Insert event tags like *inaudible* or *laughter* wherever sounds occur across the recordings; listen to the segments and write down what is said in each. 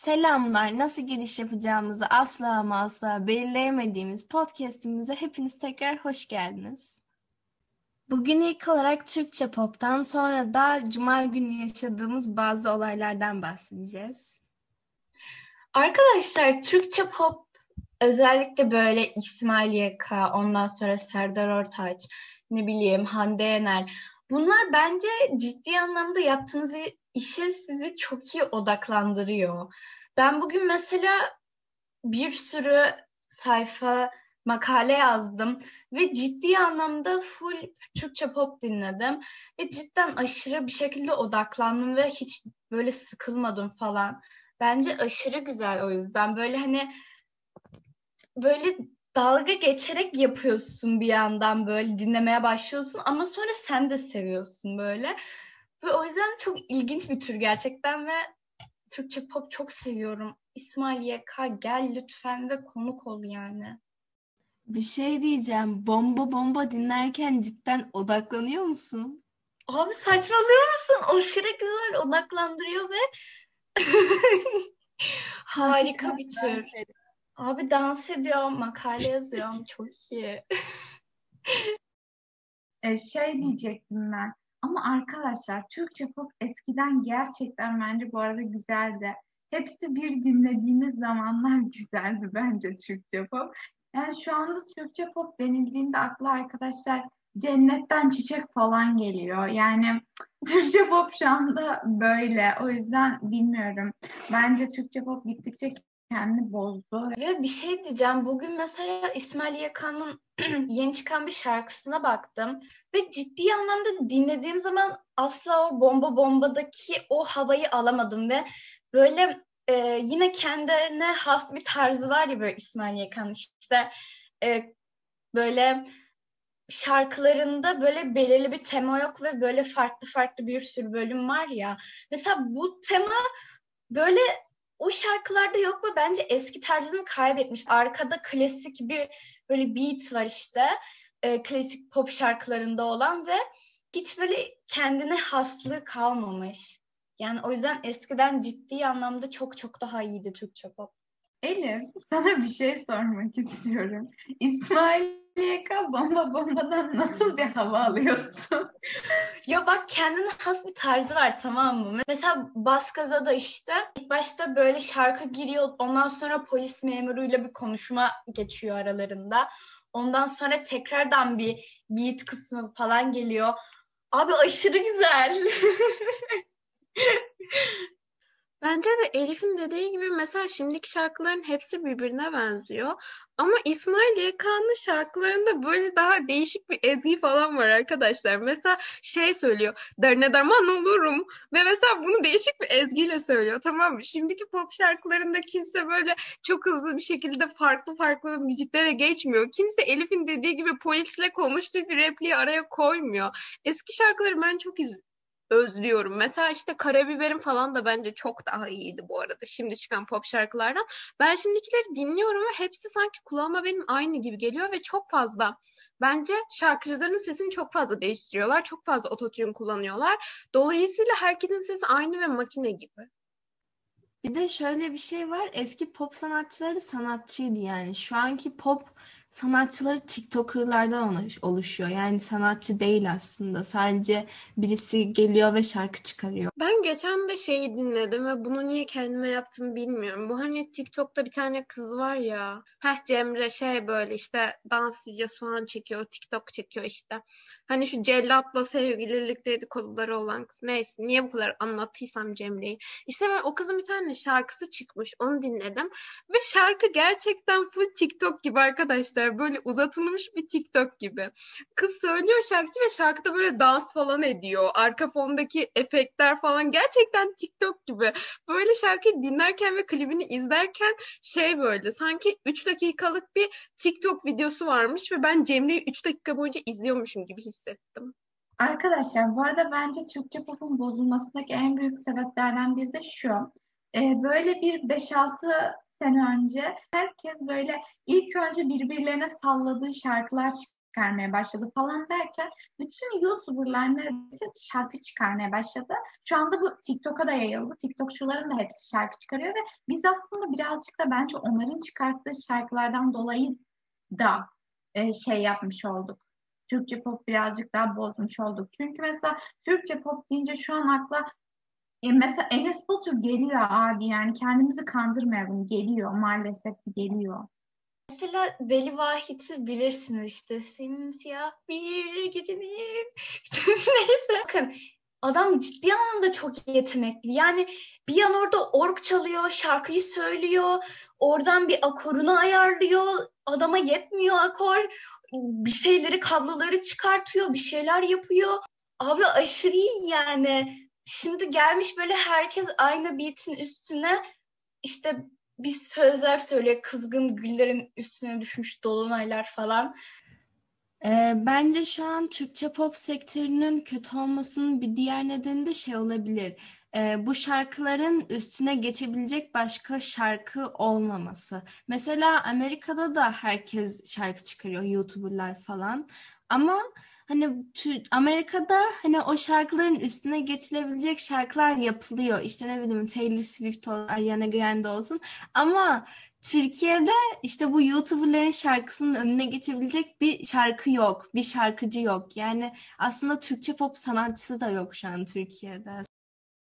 Selamlar. Nasıl giriş yapacağımızı asla ama asla belirleyemediğimiz podcast'imize hepiniz tekrar hoş geldiniz. Bugün ilk olarak Türkçe pop'tan sonra da Cuma günü yaşadığımız bazı olaylardan bahsedeceğiz. Arkadaşlar Türkçe pop özellikle böyle İsmail YK, ondan sonra Serdar Ortaç, ne bileyim Hande Yener. Bunlar bence ciddi anlamda yaptığınız işe sizi çok iyi odaklandırıyor. Ben bugün mesela bir sürü sayfa makale yazdım ve ciddi anlamda full Türkçe pop dinledim ve cidden aşırı bir şekilde odaklandım ve hiç böyle sıkılmadım falan. Bence aşırı güzel o yüzden böyle hani böyle dalga geçerek yapıyorsun bir yandan böyle dinlemeye başlıyorsun ama sonra sen de seviyorsun böyle. Ve o yüzden çok ilginç bir tür gerçekten ve Türkçe pop çok seviyorum. İsmail YK gel lütfen ve konuk ol yani. Bir şey diyeceğim. Bomba bomba dinlerken cidden odaklanıyor musun? Abi saçmalıyor musun? Aşırı güzel odaklandırıyor ve *laughs* harika bir tür. Abi dans ediyorum, makale yazıyorum. Çok iyi. e, şey diyecektim ben. Ama arkadaşlar Türkçe pop eskiden gerçekten bence bu arada güzeldi. Hepsi bir dinlediğimiz zamanlar *laughs* güzeldi bence Türkçe pop. Yani şu anda Türkçe pop denildiğinde akla arkadaşlar cennetten çiçek falan geliyor. Yani *laughs* Türkçe pop şu anda böyle. O yüzden bilmiyorum. Bence Türkçe pop gittikçe kendini bozdu. Ve bir şey diyeceğim. Bugün mesela İsmail Yakan'ın *clears throat* yeni çıkan bir şarkısına baktım. Ve ciddi anlamda dinlediğim zaman asla o bomba bombadaki o havayı alamadım. Ve böyle e, yine kendine has bir tarzı var ya böyle İsmail Yakan işte e, böyle şarkılarında böyle belirli bir tema yok ve böyle farklı farklı bir sürü bölüm var ya. Mesela bu tema böyle o şarkılarda yok mu? Bence eski tarzını kaybetmiş. Arkada klasik bir böyle beat var işte. E, klasik pop şarkılarında olan ve hiç böyle kendine haslığı kalmamış. Yani o yüzden eskiden ciddi anlamda çok çok daha iyiydi Türkçe pop. Elif, sana bir şey sormak istiyorum. İsmail YK bomba bombadan nasıl bir hava alıyorsun? ya bak kendine has bir tarzı var tamam mı? Mesela Baskaz'a da işte ilk başta böyle şarkı giriyor ondan sonra polis memuruyla bir konuşma geçiyor aralarında. Ondan sonra tekrardan bir beat kısmı falan geliyor. Abi aşırı güzel. *laughs* Bence de Elif'in dediği gibi mesela şimdiki şarkıların hepsi birbirine benziyor. Ama İsmail YK'nın şarkılarında böyle daha değişik bir ezgi falan var arkadaşlar. Mesela şey söylüyor. Derne derman olurum. Ve mesela bunu değişik bir ezgiyle söylüyor. Tamam mı? Şimdiki pop şarkılarında kimse böyle çok hızlı bir şekilde farklı farklı müziklere geçmiyor. Kimse Elif'in dediği gibi polisle konuştuğu bir repliği araya koymuyor. Eski şarkıları ben çok iz özlüyorum. Mesela işte Karabiberim falan da bence çok daha iyiydi bu arada. Şimdi çıkan pop şarkılardan. Ben şimdikileri dinliyorum ve hepsi sanki kulağıma benim aynı gibi geliyor ve çok fazla bence şarkıcıların sesini çok fazla değiştiriyorlar. Çok fazla ototune kullanıyorlar. Dolayısıyla herkesin sesi aynı ve makine gibi. Bir de şöyle bir şey var. Eski pop sanatçıları sanatçıydı yani. Şu anki pop sanatçıları TikToker'lardan oluşuyor. Yani sanatçı değil aslında. Sadece birisi geliyor ve şarkı çıkarıyor. Ben geçen de şeyi dinledim ve bunu niye kendime yaptım bilmiyorum. Bu hani TikTok'ta bir tane kız var ya. Heh Cemre şey böyle işte dans videosu falan çekiyor. TikTok çekiyor işte. Hani şu cellatla sevgililik dedikoduları olan kız. Neyse niye bu kadar anlattıysam Cemre'yi. İşte ben o kızın bir tane şarkısı çıkmış. Onu dinledim. Ve şarkı gerçekten full TikTok gibi arkadaşlar arkadaşlar. Böyle uzatılmış bir TikTok gibi. Kız söylüyor şarkı ve şarkıda böyle dans falan ediyor. Arka fondaki efektler falan gerçekten TikTok gibi. Böyle şarkıyı dinlerken ve klibini izlerken şey böyle sanki 3 dakikalık bir TikTok videosu varmış ve ben Cemre'yi 3 dakika boyunca izliyormuşum gibi hissettim. Arkadaşlar bu arada bence Türkçe popun bozulmasındaki en büyük sebeplerden biri de şu. Ee, böyle bir 5-6 sene önce herkes böyle ilk önce birbirlerine salladığı şarkılar çıkarmaya başladı falan derken bütün YouTuber'lar neredeyse şarkı çıkarmaya başladı. Şu anda bu TikTok'a da yayıldı. TikTokçuların da hepsi şarkı çıkarıyor ve biz aslında birazcık da bence onların çıkarttığı şarkılardan dolayı da e, şey yapmış olduk. Türkçe pop birazcık daha bozmuş olduk. Çünkü mesela Türkçe pop deyince şu an akla e, mesela Enes Batur geliyor abi yani kendimizi kandırmayalım geliyor maalesef geliyor. Mesela Deli Vahit'i bilirsiniz işte simsiyah bir gecenin neyse. Bakın adam ciddi anlamda çok yetenekli. Yani bir yan orada org çalıyor, şarkıyı söylüyor, oradan bir akorunu ayarlıyor, adama yetmiyor akor, bir şeyleri kabloları çıkartıyor, bir şeyler yapıyor. Abi aşırı iyi yani. Şimdi gelmiş böyle herkes aynı beat'in üstüne işte bir sözler söylüyor. Kızgın güllerin üstüne düşmüş dolunaylar falan. Ee, bence şu an Türkçe pop sektörünün kötü olmasının bir diğer nedeni de şey olabilir. Ee, bu şarkıların üstüne geçebilecek başka şarkı olmaması. Mesela Amerika'da da herkes şarkı çıkarıyor, YouTuber'lar falan. Ama hani Amerika'da hani o şarkıların üstüne geçilebilecek şarkılar yapılıyor. İşte ne bileyim Taylor Swift olsun, Ariana Grande olsun. Ama Türkiye'de işte bu YouTuber'ların şarkısının önüne geçebilecek bir şarkı yok, bir şarkıcı yok. Yani aslında Türkçe pop sanatçısı da yok şu an Türkiye'de.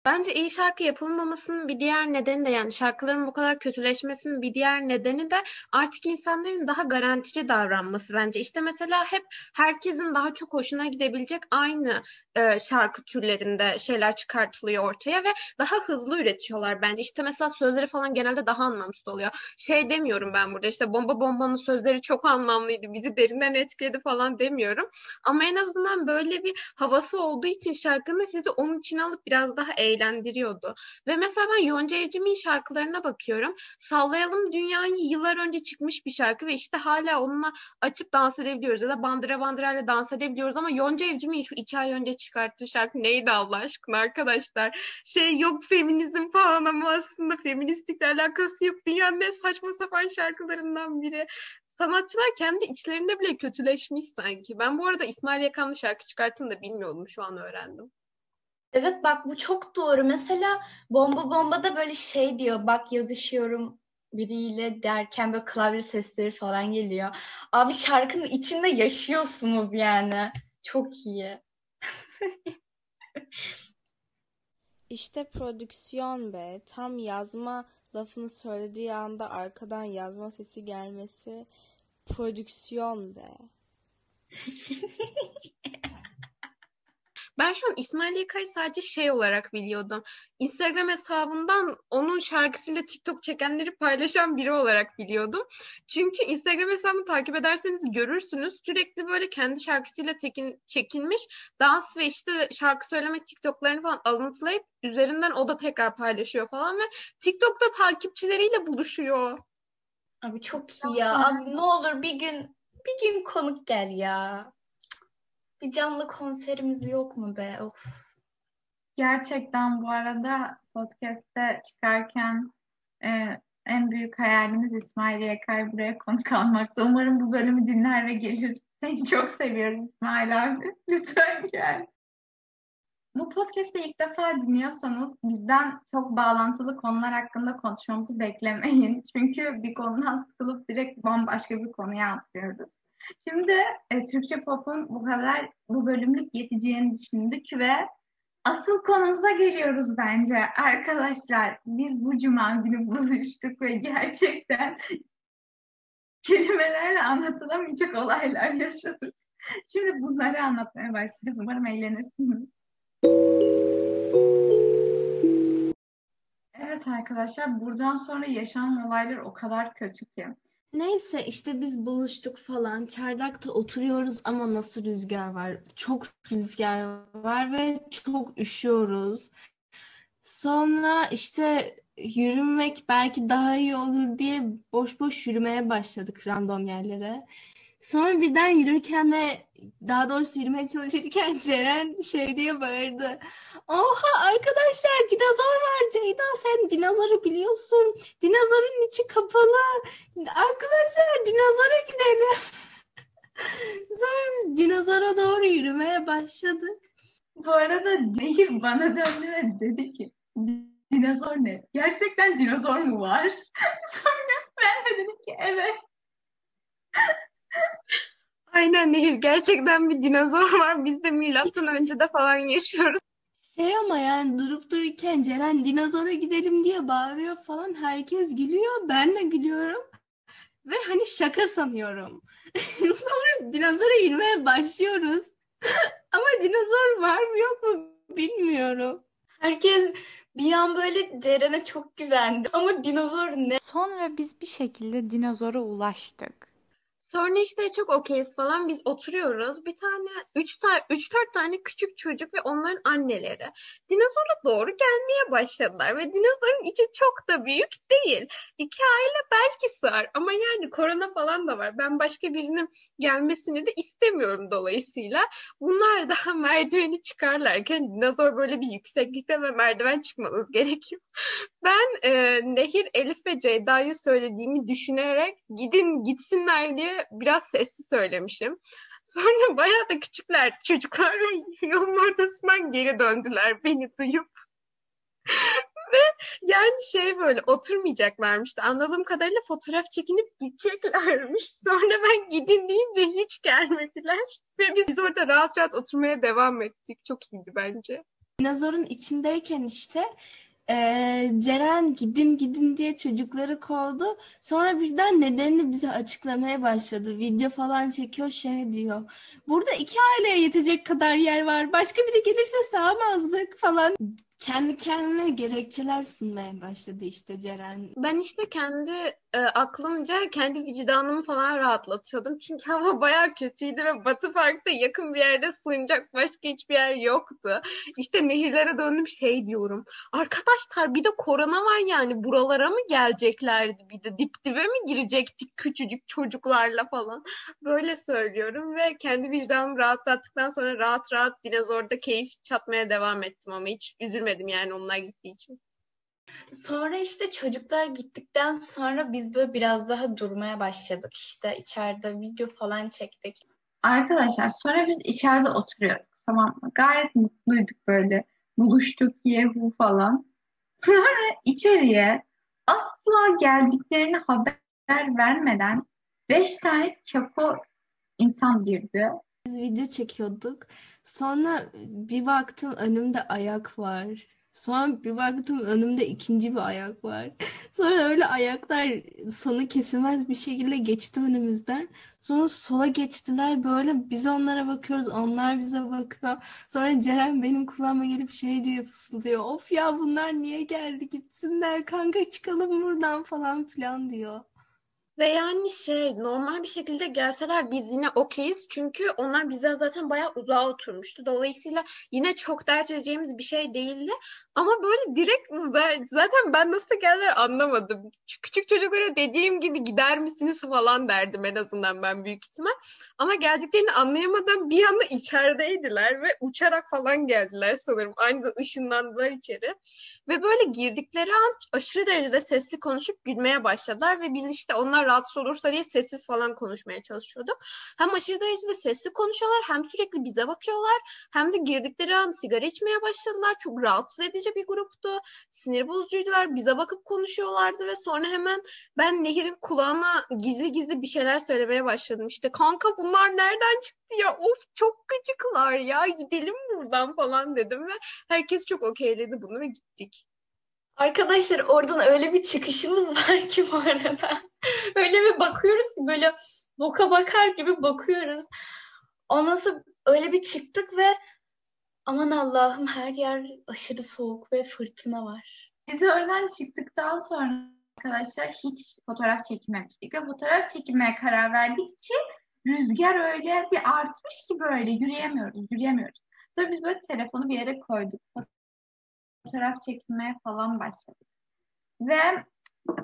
Bence iyi şarkı yapılmamasının bir diğer nedeni de yani şarkıların bu kadar kötüleşmesinin bir diğer nedeni de artık insanların daha garantici davranması bence. İşte mesela hep herkesin daha çok hoşuna gidebilecek aynı e, şarkı türlerinde şeyler çıkartılıyor ortaya ve daha hızlı üretiyorlar bence. İşte mesela sözleri falan genelde daha anlamsız oluyor. Şey demiyorum ben burada işte Bomba Bomba'nın sözleri çok anlamlıydı, bizi derinden etkiledi falan demiyorum. Ama en azından böyle bir havası olduğu için şarkının sizi onun için alıp biraz daha eğlenceli eğlendiriyordu. Ve mesela ben Yonca Evcimik'in şarkılarına bakıyorum. Sallayalım Dünyayı yıllar önce çıkmış bir şarkı ve işte hala onunla açıp dans edebiliyoruz ya da bandıra bandırayla dans edebiliyoruz ama Yonca Evcimik'in şu iki ay önce çıkarttığı şarkı neydi Allah aşkına arkadaşlar? Şey yok feminizm falan ama aslında feministlikle alakası yok. Dünyanın en saçma sapan şarkılarından biri sanatçılar kendi içlerinde bile kötüleşmiş sanki. Ben bu arada İsmail Yakanlı şarkı çıkarttığını da bilmiyordum. Şu an öğrendim. Evet bak bu çok doğru. Mesela Bomba Bomba'da böyle şey diyor. Bak yazışıyorum biriyle derken böyle klavye sesleri falan geliyor. Abi şarkının içinde yaşıyorsunuz yani. Çok iyi. *laughs* İşte prodüksiyon be. Tam yazma lafını söylediği anda arkadan yazma sesi gelmesi prodüksiyon be. *laughs* Ben şu an İsmail Yaka'yı sadece şey olarak biliyordum. Instagram hesabından onun şarkısıyla TikTok çekenleri paylaşan biri olarak biliyordum. Çünkü Instagram hesabını takip ederseniz görürsünüz. Sürekli böyle kendi şarkısıyla tekin, çekilmiş dans ve işte şarkı söyleme TikTok'larını falan alıntılayıp üzerinden o da tekrar paylaşıyor falan ve TikTok'ta takipçileriyle buluşuyor. Abi çok iyi ya. Abi ne olur bir gün bir gün konuk gel ya. Bir canlı konserimiz yok mu be? Of. Gerçekten bu arada podcast'te çıkarken e, en büyük hayalimiz İsmail Yakay buraya konuk almakta. Umarım bu bölümü dinler ve gelir. Seni çok seviyoruz İsmail abi. *laughs* Lütfen gel. Bu podcast'i ilk defa dinliyorsanız bizden çok bağlantılı konular hakkında konuşmamızı beklemeyin. *laughs* Çünkü bir konudan sıkılıp direkt bambaşka bir konuya atlıyoruz. Şimdi e, Türkçe pop'un bu kadar bu bölümlük yeteceğini düşündük ve asıl konumuza geliyoruz bence. Arkadaşlar biz bu cuma günü buluştuk ve gerçekten kelimelerle anlatılamayacak olaylar yaşadık. Şimdi bunları anlatmaya başlayacağız. Umarım eğlenirsiniz. Evet arkadaşlar buradan sonra yaşanan olaylar o kadar kötü ki. Neyse işte biz buluştuk falan. Çardakta oturuyoruz ama nasıl rüzgar var? Çok rüzgar var ve çok üşüyoruz. Sonra işte yürümek belki daha iyi olur diye boş boş yürümeye başladık random yerlere. Sonra birden yürürken ve daha doğrusu yürümeye çalışırken *laughs* Ceren şey diye bağırdı. Oha arkadaşlar dinozor var Ceyda sen dinozoru biliyorsun. Dinozorun içi kapalı. Arkadaşlar dinozora gidelim. *laughs* Sonra biz dinozora doğru yürümeye başladık. Bu arada Nehir bana döndü ve dedi ki dinozor ne? Gerçekten dinozor mu var? *laughs* Sonra ben de dedim ki evet. *laughs* Aynen Nehir. Gerçekten bir dinozor var. Biz de milattan önce de falan yaşıyoruz. Şey ama yani durup dururken Ceren dinozora gidelim diye bağırıyor falan. Herkes gülüyor. Ben de gülüyorum. Ve hani şaka sanıyorum. *laughs* Sonra dinozora yürümeye başlıyoruz. *laughs* Ama dinozor var mı yok mu bilmiyorum. Herkes bir an böyle Ceren'e çok güvendi. Ama dinozor ne? Sonra biz bir şekilde dinozora ulaştık. Sonra işte çok okeyiz falan biz oturuyoruz. Bir tane, üç tane, üç dört tane küçük çocuk ve onların anneleri dinozora doğru gelmeye başladılar ve dinozorun içi çok da büyük değil. Aile belki sığar ama yani korona falan da var. Ben başka birinin gelmesini de istemiyorum dolayısıyla. Bunlar daha *laughs* merdiveni çıkarlarken dinozor böyle bir yükseklikte ve merdiven çıkmanız gerekiyor. *laughs* Ben e, Nehir, Elif ve Ceyda'yı söylediğimi düşünerek gidin gitsinler diye biraz sessiz söylemişim. Sonra bayağı da küçükler çocuklar *laughs* yolun ortasından geri döndüler beni duyup. *laughs* Ve yani şey böyle oturmayacaklarmış da anladığım kadarıyla fotoğraf çekinip gideceklermiş. *laughs* Sonra ben gidin deyince hiç gelmediler. Ve biz orada rahat rahat oturmaya devam ettik. Çok iyiydi bence. Dinozorun içindeyken işte ee, Ceren gidin gidin diye çocukları kovdu. Sonra birden nedenini bize açıklamaya başladı. Video falan çekiyor şey diyor. Burada iki aileye yetecek kadar yer var. Başka biri gelirse sığamazdık falan. Kendi kendine gerekçeler sunmaya başladı işte Ceren. Ben işte kendi e, aklımca kendi vicdanımı falan rahatlatıyordum. Çünkü *laughs* hava bayağı kötüydü ve Batı Park'ta yakın bir yerde sığınacak başka hiçbir yer yoktu. İşte nehirlere döndüm şey diyorum. Arkadaşlar bir de korona var yani buralara mı geleceklerdi bir de dip dibe mi girecektik küçücük çocuklarla falan. Böyle söylüyorum ve kendi vicdanımı rahatlattıktan sonra rahat rahat dinozorda keyif çatmaya devam ettim ama hiç üzülmedim yani onlar gittiği için. Sonra işte çocuklar gittikten sonra biz böyle biraz daha durmaya başladık. İşte içeride video falan çektik. Arkadaşlar sonra biz içeride oturuyorduk tamam mı? Gayet mutluyduk böyle. Buluştuk yehu falan. Sonra içeriye asla geldiklerini haber vermeden beş tane keko insan girdi. Biz video çekiyorduk. Sonra bir baktım önümde ayak var. Sonra bir baktım önümde ikinci bir ayak var. *laughs* Sonra öyle ayaklar sonu kesilmez bir şekilde geçti önümüzden. Sonra sola geçtiler böyle biz onlara bakıyoruz onlar bize bakıyor. Sonra Ceren benim kulağıma gelip şey diye fısıldıyor. Of ya bunlar niye geldi gitsinler kanka çıkalım buradan falan filan diyor. Ve yani şey normal bir şekilde gelseler biz yine okeyiz. Çünkü onlar bizden zaten bayağı uzağa oturmuştu. Dolayısıyla yine çok dert edeceğimiz bir şey değildi. Ama böyle direkt zaten ben nasıl geldiler anlamadım. Küçük çocuklara dediğim gibi gider misiniz falan derdim en azından ben büyük ihtimal. Ama geldiklerini anlayamadan bir anda içerideydiler ve uçarak falan geldiler sanırım. Aynı ışınlandılar içeri. Ve böyle girdikleri an aşırı derecede sesli konuşup gülmeye başladılar ve biz işte onlar rahatsız olursa diye sessiz falan konuşmaya çalışıyorduk. Hem aşırı derecede sesli konuşuyorlar hem sürekli bize bakıyorlar hem de girdikleri an sigara içmeye başladılar. Çok rahatsız edici bir gruptu. Sinir bozucuydular. Bize bakıp konuşuyorlardı ve sonra hemen ben Nehir'in kulağına gizli gizli bir şeyler söylemeye başladım. İşte kanka bunlar nereden çıktı ya? Of çok gıcıklar ya gidelim buradan falan dedim ve herkes çok okeyledi bunu ve gittik. Arkadaşlar oradan öyle bir çıkışımız var ki bu arada. *laughs* öyle bir bakıyoruz ki böyle boka bakar gibi bakıyoruz. Ondan sonra öyle bir çıktık ve aman Allah'ım her yer aşırı soğuk ve fırtına var. Biz oradan çıktıktan sonra arkadaşlar hiç fotoğraf çekmemiştik ve fotoğraf çekmeye karar verdik ki rüzgar öyle bir artmış ki böyle yürüyemiyoruz, yürüyemiyoruz. Sonra biz böyle telefonu bir yere koyduk fotoğraf çekmeye falan başladık. Ve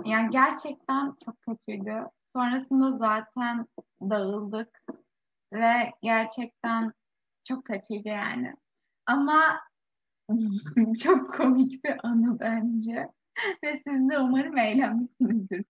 yani gerçekten çok kötüydü. Sonrasında zaten dağıldık ve gerçekten çok kötüydü yani. Ama *laughs* çok komik bir anı bence. Ve siz de umarım eğlenmişsinizdir.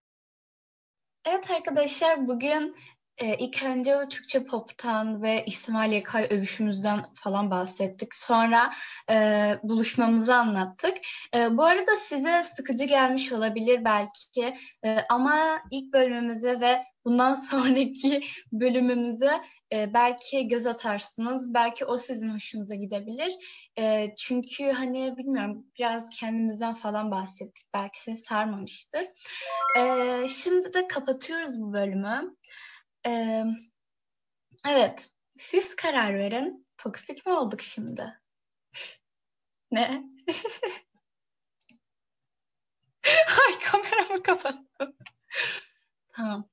Evet arkadaşlar bugün Ee, ilk önce Türkçe pop'tan ve İsmail Yakay övüşümüzden falan bahsettik. Sonra e, buluşmamızı anlattık. E, bu arada size sıkıcı gelmiş olabilir belki E, ama ilk bölümümüze ve bundan *laughs* sonraki bölümümüze e, belki göz atarsınız. Belki o sizin hoşunuza gidebilir. E, çünkü hani bilmiyorum biraz kendimizden falan bahsettik. Belki sizi sarmamıştır. E, şimdi de kapatıyoruz bu bölümü. Ee, evet, siz karar verin. Toksik mi olduk şimdi? ne? *laughs* Ay kameramı kapattım. tamam.